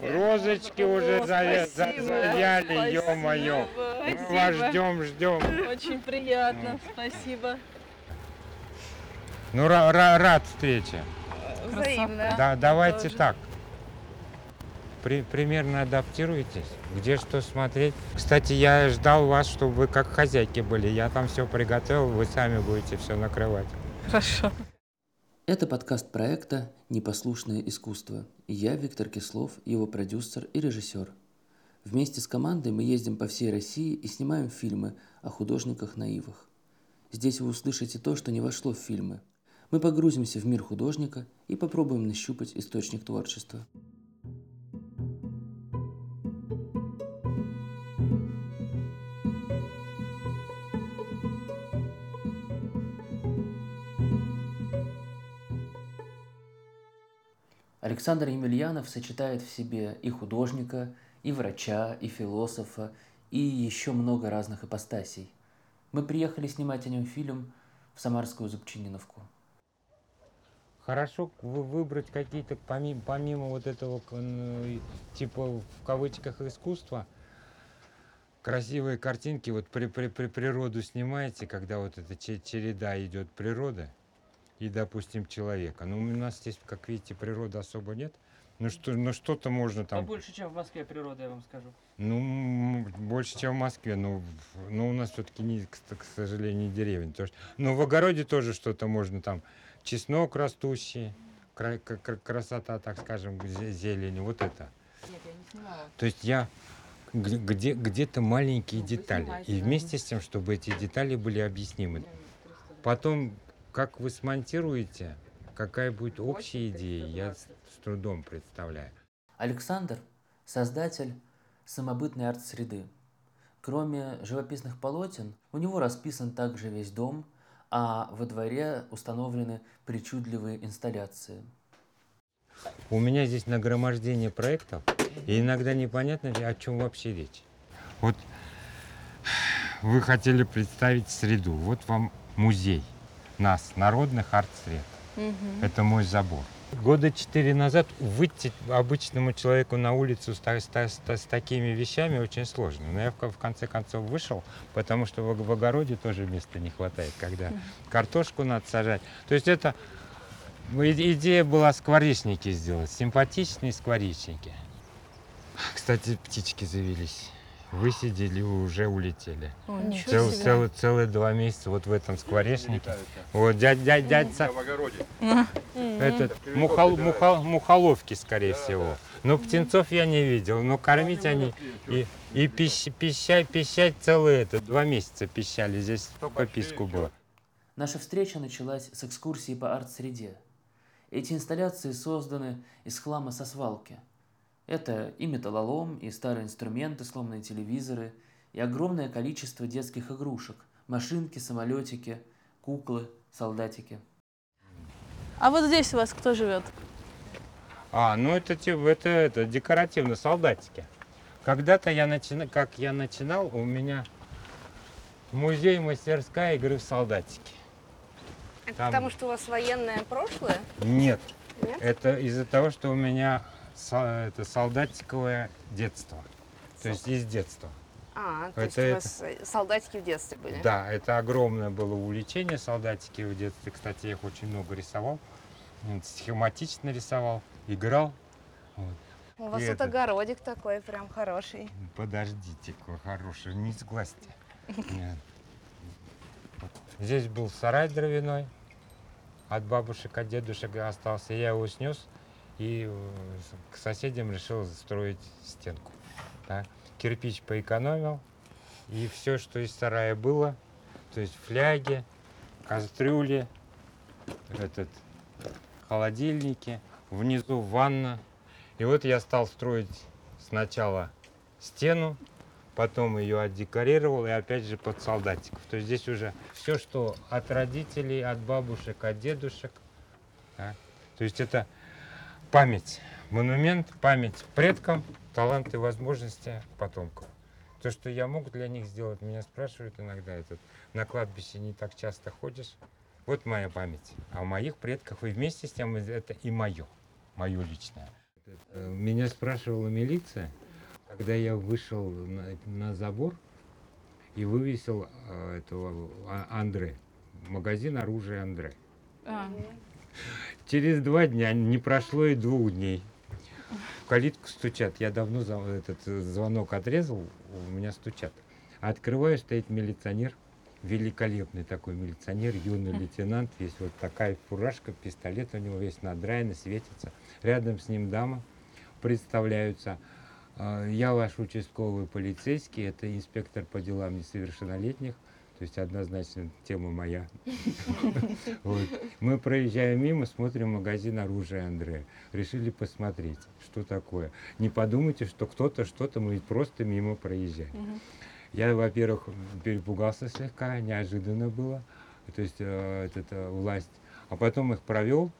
Розочки уже завяли, ё-моё. Мы вас ждем, ждем. Очень приятно, спасибо. Ну, ра- ра- рад встрече. Взаимно. Да, давайте тоже. так. При- примерно адаптируйтесь, где что смотреть. Кстати, я ждал вас, чтобы вы как хозяйки были. Я там все приготовил, вы сами будете все накрывать. Хорошо. Это подкаст проекта «Непослушное искусство». Я, Виктор Кислов, его продюсер и режиссер. Вместе с командой мы ездим по всей России и снимаем фильмы о художниках-наивах. Здесь вы услышите то, что не вошло в фильмы. Мы погрузимся в мир художника и попробуем нащупать источник творчества. Александр Емельянов сочетает в себе и художника, и врача, и философа, и еще много разных ипостасей. Мы приехали снимать о нем фильм в Самарскую Зубчининовку. Хорошо вы- выбрать какие-то, помимо, помимо вот этого, типа, в кавычках, искусства, красивые картинки, вот при, при, при природу снимаете, когда вот эта че- череда идет природы и, допустим, человека. Ну, у нас здесь, как видите, природы особо нет. Ну, что, ну что-то можно там... Побольше, чем в Москве природа, я вам скажу. Ну, больше, чем в Москве. Но, но у нас все-таки, не, к, к сожалению, деревень. То есть, но в огороде тоже что-то можно там. Чеснок растущий, кра- красота, так скажем, зе- зелень. Вот это. Нет, я не снимала. То есть я где, где-то маленькие Ну, детали. И вместе с тем, чтобы эти детали были объяснимы. Потом, как вы смонтируете, какая будет общая идея, я с, трудом представляю. Александр – создатель самобытной арт-среды. Кроме живописных полотен, у него расписан также весь дом, а во дворе установлены причудливые инсталляции. У меня здесь нагромождение проектов, и иногда непонятно, о чем вообще речь. Вот вы хотели представить среду. Вот вам музей нас, народных арт-сред. Это мой забор. Года четыре назад выйти обычному человеку на улицу с, с с с такими вещами очень сложно. Но я в, ко- в конце концов вышел, потому что в, в огороде тоже места не хватает, когда картошку надо сажать. То есть это и- идея была скворечники сделать, симпатичные скворечники. Кстати, птички завелись. Высидели и уже улетели. Ничего Цел- себе. целые, целые два месяца вот в этом скворечнике. Вот дядь, дядь, дядь, огороде. этот, мухол- мухол- мухоловки, скорее всего. Но птенцов я не видел. Но кормить они и, и пищ- пищать, пищать целые это, два месяца пищали. Здесь по писку было. Наша встреча началась с экскурсии по арт-среде. Эти инсталляции созданы из хлама со свалки. Это и металлолом, и старые инструменты, сломанные телевизоры, и огромное количество детских игрушек, машинки, самолетики, куклы, солдатики. А вот здесь у вас кто живет? А, ну это, это, это декоративно, солдатики. Когда-то я начинал, как я начинал, у меня музей, мастерская игры в солдатики. Это Там- потому что у вас военное прошлое? Нет, Нет? это из-за того, что у меня это солдатиковое детство. То есть из детства. А, то Это- есть у вас э, солдатики в детстве были? Да, это огромное было увлечение солдатики в детстве. Кстати, я их очень много рисовал. Схематично рисовал, играл. Вот. У вас И тут это- огородик такой прям хороший. Подождите, какой хороший, не сглазьте. Здесь был сарай дровяной. От бабушек, от дедушек остался. Я его снес и э, к соседям решил строить стенку. да. Кирпич поэкономил. И все, что из сарая было, то есть фляги, кастрюли, этот, холодильники, внизу ванна. И вот я стал строить сначала стену, потом ее отдекорировал и опять же под солдатиков. То есть здесь уже все, что от родителей, от бабушек, от дедушек. да. То есть это память, монумент, память предкам, таланты, возможности потомкам. То, что я мог для них сделать, меня спрашивают иногда, этот, на кладбище не так часто ходишь. Вот моя память. А о моих предках и вместе с тем это и мое, мое личное. Э, Меня спрашивала милиция, когда я вышел на, на забор и вывесил э, этого А- Андре, магазин оружия Андре. А, Через два дня, не прошло и двух дней, в калитку стучат. Я давно этот э, звонок отрезал, у меня стучат. Открываю, стоит милиционер, великолепный такой милиционер, юный лейтенант, весь вот такая фуражка, пистолет у него весь надраенный, светится. Рядом с ним дама, представляются. «А, Я ваш участковый полицейский, это инспектор по делам несовершеннолетних. То есть однозначно тема моя. Мы проезжаем мимо, смотрим магазин оружия Андрея. Решили посмотреть, что такое. Не подумайте, что кто-то что-то, мы просто мимо проезжаем. Я, во-первых, перепугался слегка, неожиданно было. То есть э, эта власть. А потом их провел.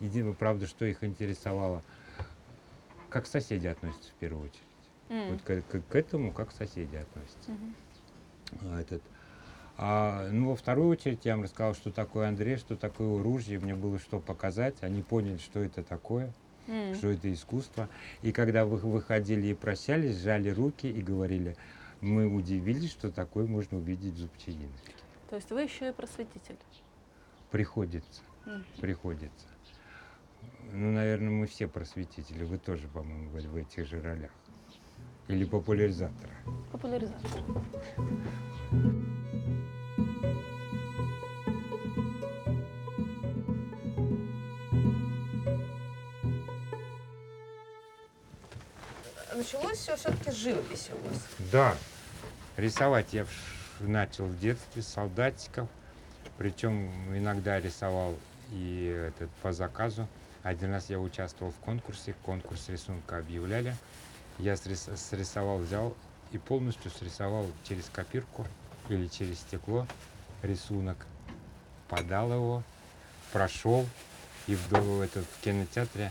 Единственное, правда, что их интересовало, как соседи относятся в первую очередь. Вот к, к- к этому как соседи относятся. А, этот. А, ну, во вторую очередь я им рассказал, что такое Андрей, что такое оружие, мне было что показать. Они поняли, что это такое, М. что это искусство. И когда вы выходили и прощались, сжали руки и говорили, мы удивились, что такое можно увидеть в Зубчининовке. То есть вы еще и просветитель. Приходится, М. приходится. Ну, наверное, мы все просветители. Вы тоже, по-моему, в, в этих же ролях. Или популяризаторы. Популяризатор. Началось все все-таки с живописи у вас. Да, рисовать я в- начал в детстве солдатиков. Причем иногда рисовал и этот по заказу. Один раз я участвовал в конкурсе, конкурс рисунка объявляли. Я срис- срисовал, взял и полностью срисовал через копирку или через стекло рисунок. Подал его, прошел и в, до- этот, в кинотеатре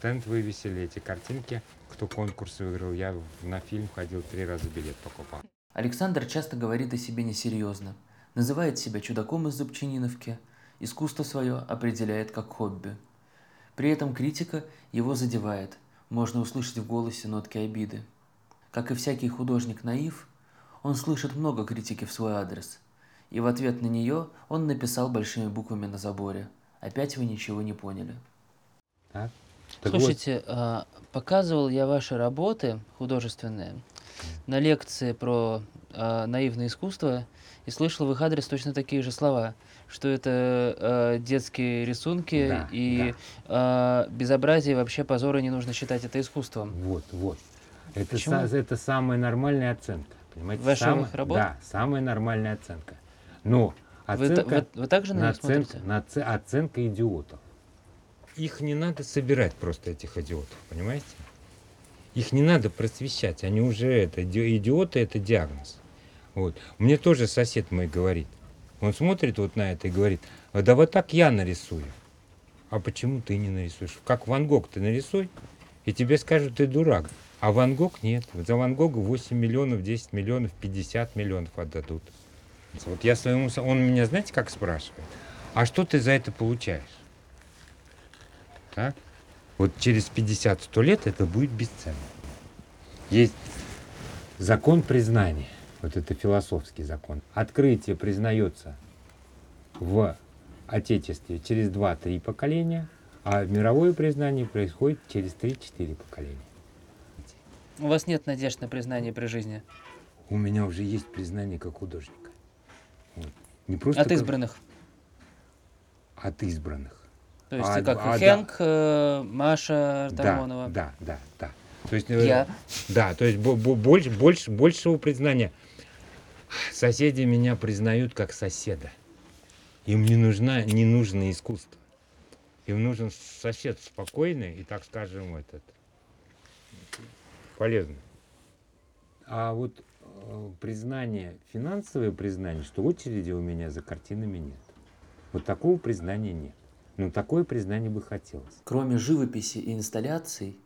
стенд вывесили эти картинки. Кто конкурс выиграл, я на фильм ходил три раза билет покупал. Александр часто говорит о себе несерьезно, называет себя чудаком из Зубчининовки, искусство свое определяет как хобби. При этом критика его задевает, можно услышать в голосе нотки обиды. Как и всякий художник-наив, он слышит много критики в свой адрес, и в ответ на нее он написал большими буквами на заборе «Опять вы ничего не поняли». Так? Так вот, Слушайте, а, показывал я ваши работы художественные на лекции про а, наивное искусство и слышал в их адрес точно такие же слова, что это а, детские рисунки Да, и а, безобразие вообще позора не нужно считать это искусством. вот, вот. Это, Почему? са- это самая нормальная оценка. Понимаете? Ваших Самая- работ? Да, самая нормальная оценка. Но Вы, оценка, вы, вы также на них наценка, смотрите? наце- оценка идиотов. Их не надо собирать просто, этих идиотов, понимаете? Их не надо просвещать, они уже это, иди- идиоты это диагноз. Вот. Мне тоже сосед мой говорит, он смотрит вот на это и говорит, «А да вот так я нарисую. А почему ты не нарисуешь? Как Ван Гог ты нарисуй, и тебе скажут, ты дурак. А Ван Гог нет. За Ван Гога 8 миллионов, 10 миллионов, 50 миллионов отдадут. Вот я своему, он меня, знаете, как спрашивает? А что ты за это получаешь? Так? Вот через 50-100 лет это будет бесценно. Есть закон признания. Вот это философский закон. Открытие признается в Отечестве через 2-3 поколения, а мировое признание происходит через 3-4 поколения. У вас нет надежд на признание при жизни. У меня уже есть признание как художника. Вот. Не просто От как- избранных. От избранных. То есть А, как а, да. Хэнк, э, Маша Артамонова. Да, да, да, да. То есть, э, Я. Да, то есть бо- бо- больше, больше, большего признания. Соседи меня признают как соседа. Им не, нужна, не нужно искусство. Им нужен сосед спокойный и, так скажем, этот, полезный. А вот э, признание, финансовое признание, что очереди у меня за картинами нет. Вот такого признания нет. Но такое признание бы хотелось. Кроме живописи и инсталляций,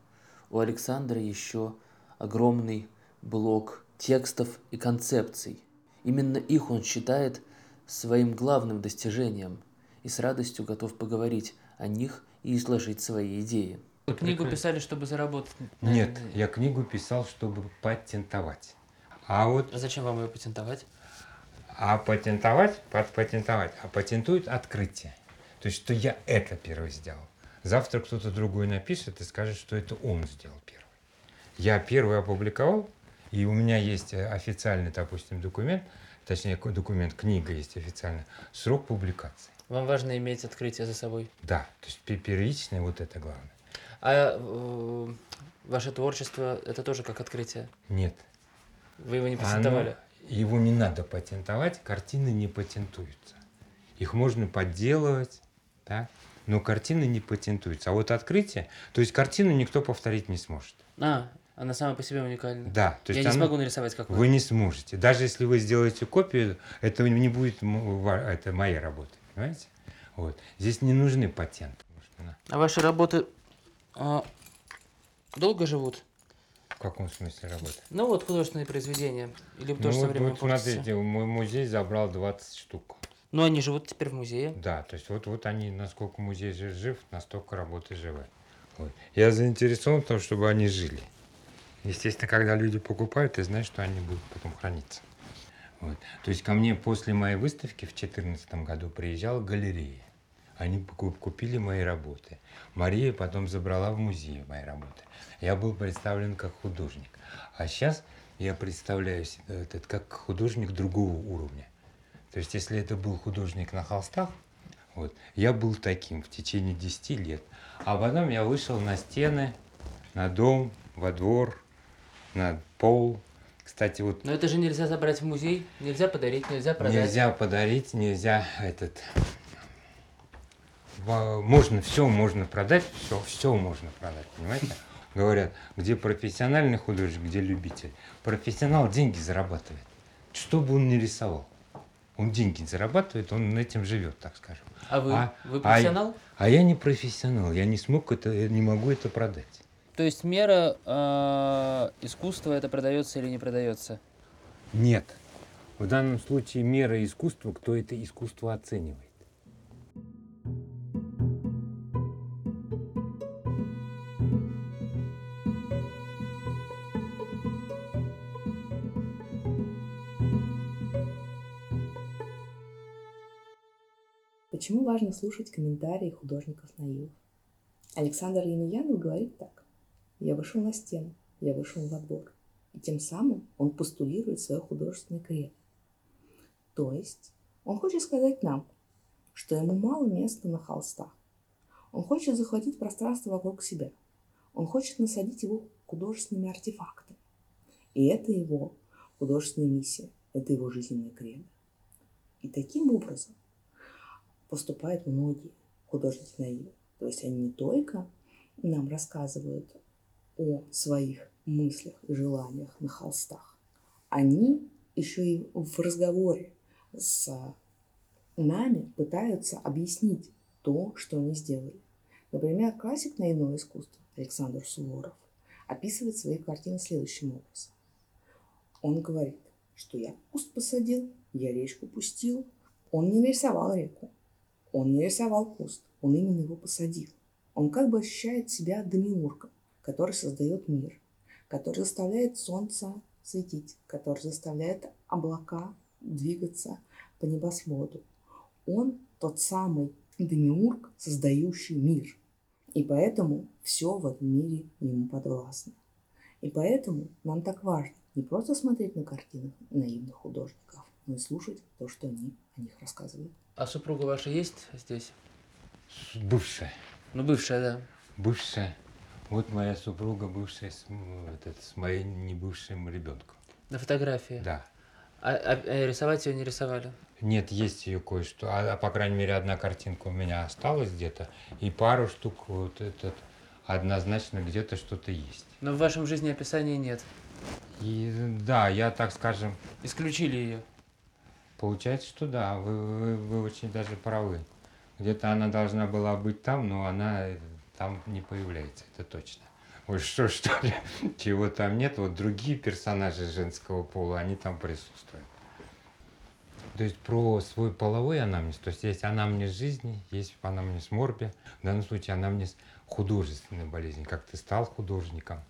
у Александра еще огромный блок текстов и концепций. Именно их он считает своим главным достижением и с радостью готов поговорить о них и изложить свои идеи. Вы книгу писали, чтобы заработать? Нет, я книгу писал, чтобы патентовать. А вот А зачем вам ее патентовать? А патентовать, пат- патентовать, а патентует открытие. То есть, что я это первый сделал. Завтра кто-то другой напишет и скажет, что это он сделал первый. Я первый опубликовал, и у меня есть э, официальный, допустим, документ, точнее, документ, книга есть официальная, срок публикации. Вам важно иметь открытие за собой. Да, то есть пе- первичное вот это главное. А э, ваше творчество это тоже как открытие. Нет. Вы его не Оно- патентовали. его не надо патентовать, картины не патентуются. Их можно подделывать, да, но картины не патентуются. А вот открытие, то есть картину никто повторить не сможет. А, она сама по себе уникальна. Да, то Я есть не смогу нарисовать, как вы. вы не сможете. Даже если вы сделаете копию, это не будет это моей работы, понимаете? Вот. Здесь не нужны патенты. А ваши работы а, долго живут? В каком смысле работы? Ну вот художественные произведения. Или Ну, тоже со вот, временем вот смотрите, мой музей забрал 20 штук. Но они живут теперь в музее. Да, то есть вот, вот они, насколько музей жи- жив, настолько работы живы. Вот. Я заинтересован в том, чтобы они жили. Естественно, когда люди покупают, ты знаешь, что они будут потом храниться. Вот. То есть ко мне после моей выставки в 2014 году приезжала галерея. Они купили мои работы. Мария потом забрала в музей мои работы. Я был представлен как художник. А сейчас я представляю себя этот, как художник другого уровня. То есть, если это был художник на холстах, вот, я был таким в течение 10 лет. А потом я вышел на стены, на дом, во двор, на пол. Кстати, вот Но это же нельзя забрать в музей, нельзя подарить, нельзя продать. нельзя подарить, нельзя этот... Можно все, можно продать, все, все можно продать, понимаете? Говорят, где профессиональный художник, где любитель. Профессионал деньги зарабатывает. Что бы он ни рисовал. Он деньги зарабатывает, он этим живет, так скажем. А вы? А- вы а- профессионал? А я не профессионал, я не смог это, я не могу это продать. То есть мера э, искусства это продается или не продается? Нет. В данном случае мера искусства, кто это искусство оценивает. Почему важно слушать комментарии художников-наивов? Александр Емельянов говорит так. Я вышел на стену, я вышел во двор. И тем самым он постулирует свое художественное кредо. То есть он хочет сказать нам, что ему мало места на холстах. Он хочет захватить пространство вокруг себя. Он хочет насадить его художественными артефактами. И это его художественная миссия, это его жизненная кредо. И таким образом поступают многие наивы. То есть они не только нам рассказывают о своих мыслях и желаниях на холстах, они еще и в разговоре с нами пытаются объяснить то, что они сделали. Например, классик наивного искусства Александр Суворов описывает свои картины следующим образом. Он говорит, что я куст посадил, я речку пустил. Он не нарисовал реку, он не рисовал куст, он именно его посадил. Он как бы ощущает себя демиургом, который создает мир, который заставляет солнце светить, который заставляет облака двигаться по небосводу. Он тот самый демиург, создающий мир. И поэтому все в этом мире ему подвластно. И поэтому нам так важно не просто смотреть на картины наивных художников, но и слушать то, что они о них рассказывают. А супруга ваша есть здесь? Бывшая. Ну, бывшая, да. Бывшая. Вот моя супруга, бывшая с, этот, с моим небывшим ребенком. На фотографии. Да. А, а- а рисовать ее не рисовали? Нет, есть ее кое-что. А, а, по крайней мере, одна картинка у меня осталась где-то. И пару штук вот этот однозначно где-то что-то есть. Но в вашем жизнеописании нет. И да, я так скажем, Исключили ее. Получается, что да, вы, вы, вы очень даже правы. Где-то она должна была быть там, но она э, там не появляется, это точно. Ой, что, что ли, чего там нет, вот другие персонажи женского пола, они там присутствуют. То есть про свой половой анамнез. То есть есть анамнез жизни, есть анамнез морби. В данном случае анамнез художественной болезни. Как ты стал художником.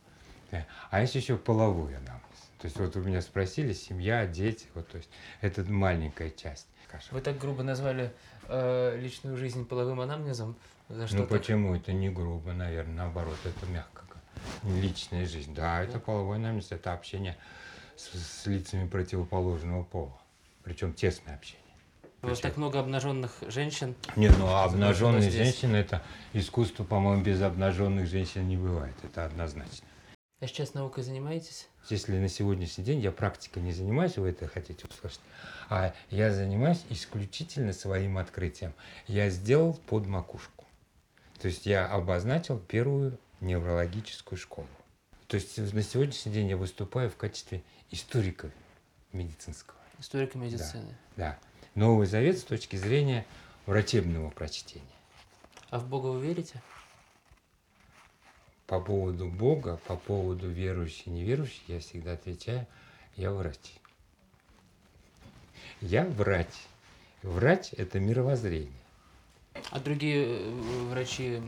Да. А есть еще половой анамнез. То есть вот вы меня спросили, семья, дети. Вот, то есть это маленькая часть. Вы так грубо назвали э, личную жизнь половым анамнезом. За что ну так? почему? Это не грубо, наверное, наоборот, это мягко. Личная жизнь. Да, это половой анамнез, это общение с, с лицами противоположного пола. Причем тесное общение. У вас так много обнаженных женщин. Не, ну а обнаженные женщины это искусство, по-моему, без обнаженных женщин не бывает. Это однозначно. А сейчас наукой занимаетесь? Если на сегодняшний день я практикой не занимаюсь, вы это хотите услышать, а я занимаюсь исключительно своим открытием. Я сделал под макушку. То есть я обозначил первую неврологическую школу. То есть на сегодняшний день я выступаю в качестве историка медицинского. Историка медицины. Да. Новый Завет с точки зрения врачебного прочтения. А в Бога вы верите? По поводу Бога, по поводу верующий, неверующий, я всегда отвечаю, я врач. Я врач. Врач – это мировоззрение. А другие э, врачи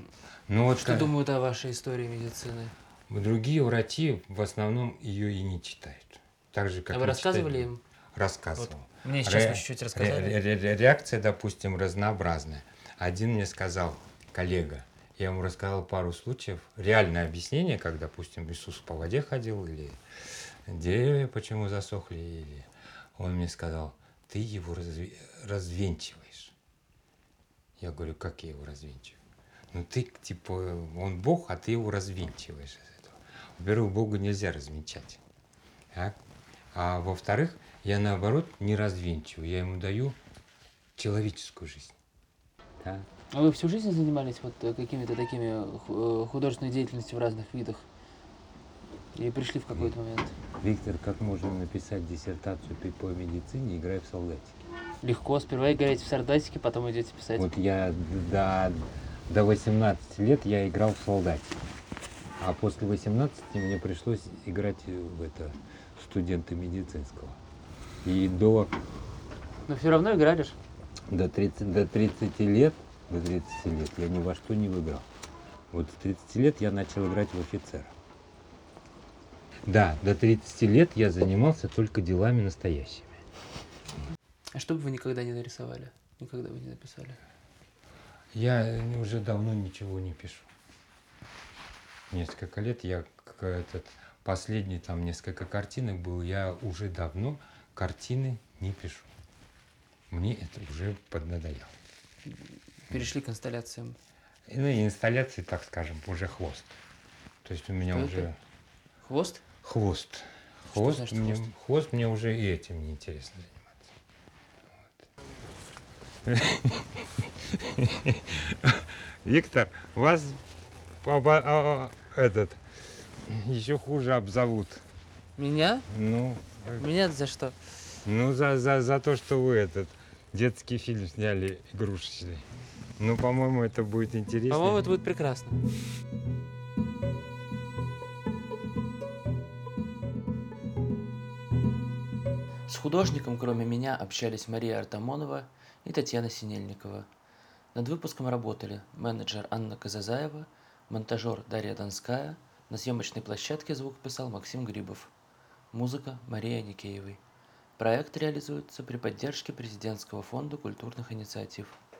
Ну вот что как- думают о вашей истории медицины? другие врачи в основном ее и не читают. Так же, как а вы рассказывали читают. им? Рассказывал. Мне сейчас Ре- чуть-чуть рассказали. ре- ре- реакция, допустим, разнообразная. Один мне сказал, коллега, я ему рассказал пару случаев, реальное объяснение, как, допустим, Иисус по воде ходил, или деревья почему засохли, или он мне сказал, ты его разве- развенчиваешь. Я говорю, как я его развенчиваю? Ну ты, типа, он Бог, а ты его развенчиваешь из этого. Во-первых, Бога нельзя развенчать. Так? А во-вторых, я наоборот не развенчиваю, я ему даю человеческую жизнь. Да. А вы всю жизнь занимались вот э, какими-то такими ху- э, художественной деятельностью в разных видах? Или пришли в какой-то момент? Виктор, как можно написать диссертацию по медицине, играя в солдатики? Легко, сперва играете в солдатике, потом идете писать. Вот я до, до 18 лет я играл в солдатики. А после 18 мне пришлось играть в это студента медицинского. И до, Но все равно играли ж. до, 30, до 30 лет, до 30 лет я ни во что не выиграл. Вот с 30 лет я начал играть в офицера. Да, до 30 лет я занимался только делами настоящими. А что бы вы никогда не нарисовали? Никогда бы не написали? Я уже давно ничего не пишу. Несколько лет я этот последний там несколько картинок был, я уже давно картины не пишу. Мне это уже поднадоело. Перешли к инсталляциям. Ну и инсталляции, так скажем, уже хвост. То есть у меня Что уже это? Хвост? хвост. Хвост, значит мне, хвост? хвост мне уже и этим неинтересно заниматься. Виктор, вас а, а, этот еще хуже обзовут. Меня? Ну, Меня за что? ну за, за, за то, что вы этот детский фильм сняли игрушечный. Ну, по-моему, это будет интересно. По-моему, это будет прекрасно. С художником, кроме меня, общались Мария Артамонова и Татьяна Синельникова. Над выпуском работали менеджер Анна Казазаева, монтажер Дарья Донская, на съемочной площадке звук писал Максим Грибов. Музыка Мария Никеевой. Проект реализуется при поддержке Президентского фонда культурных инициатив.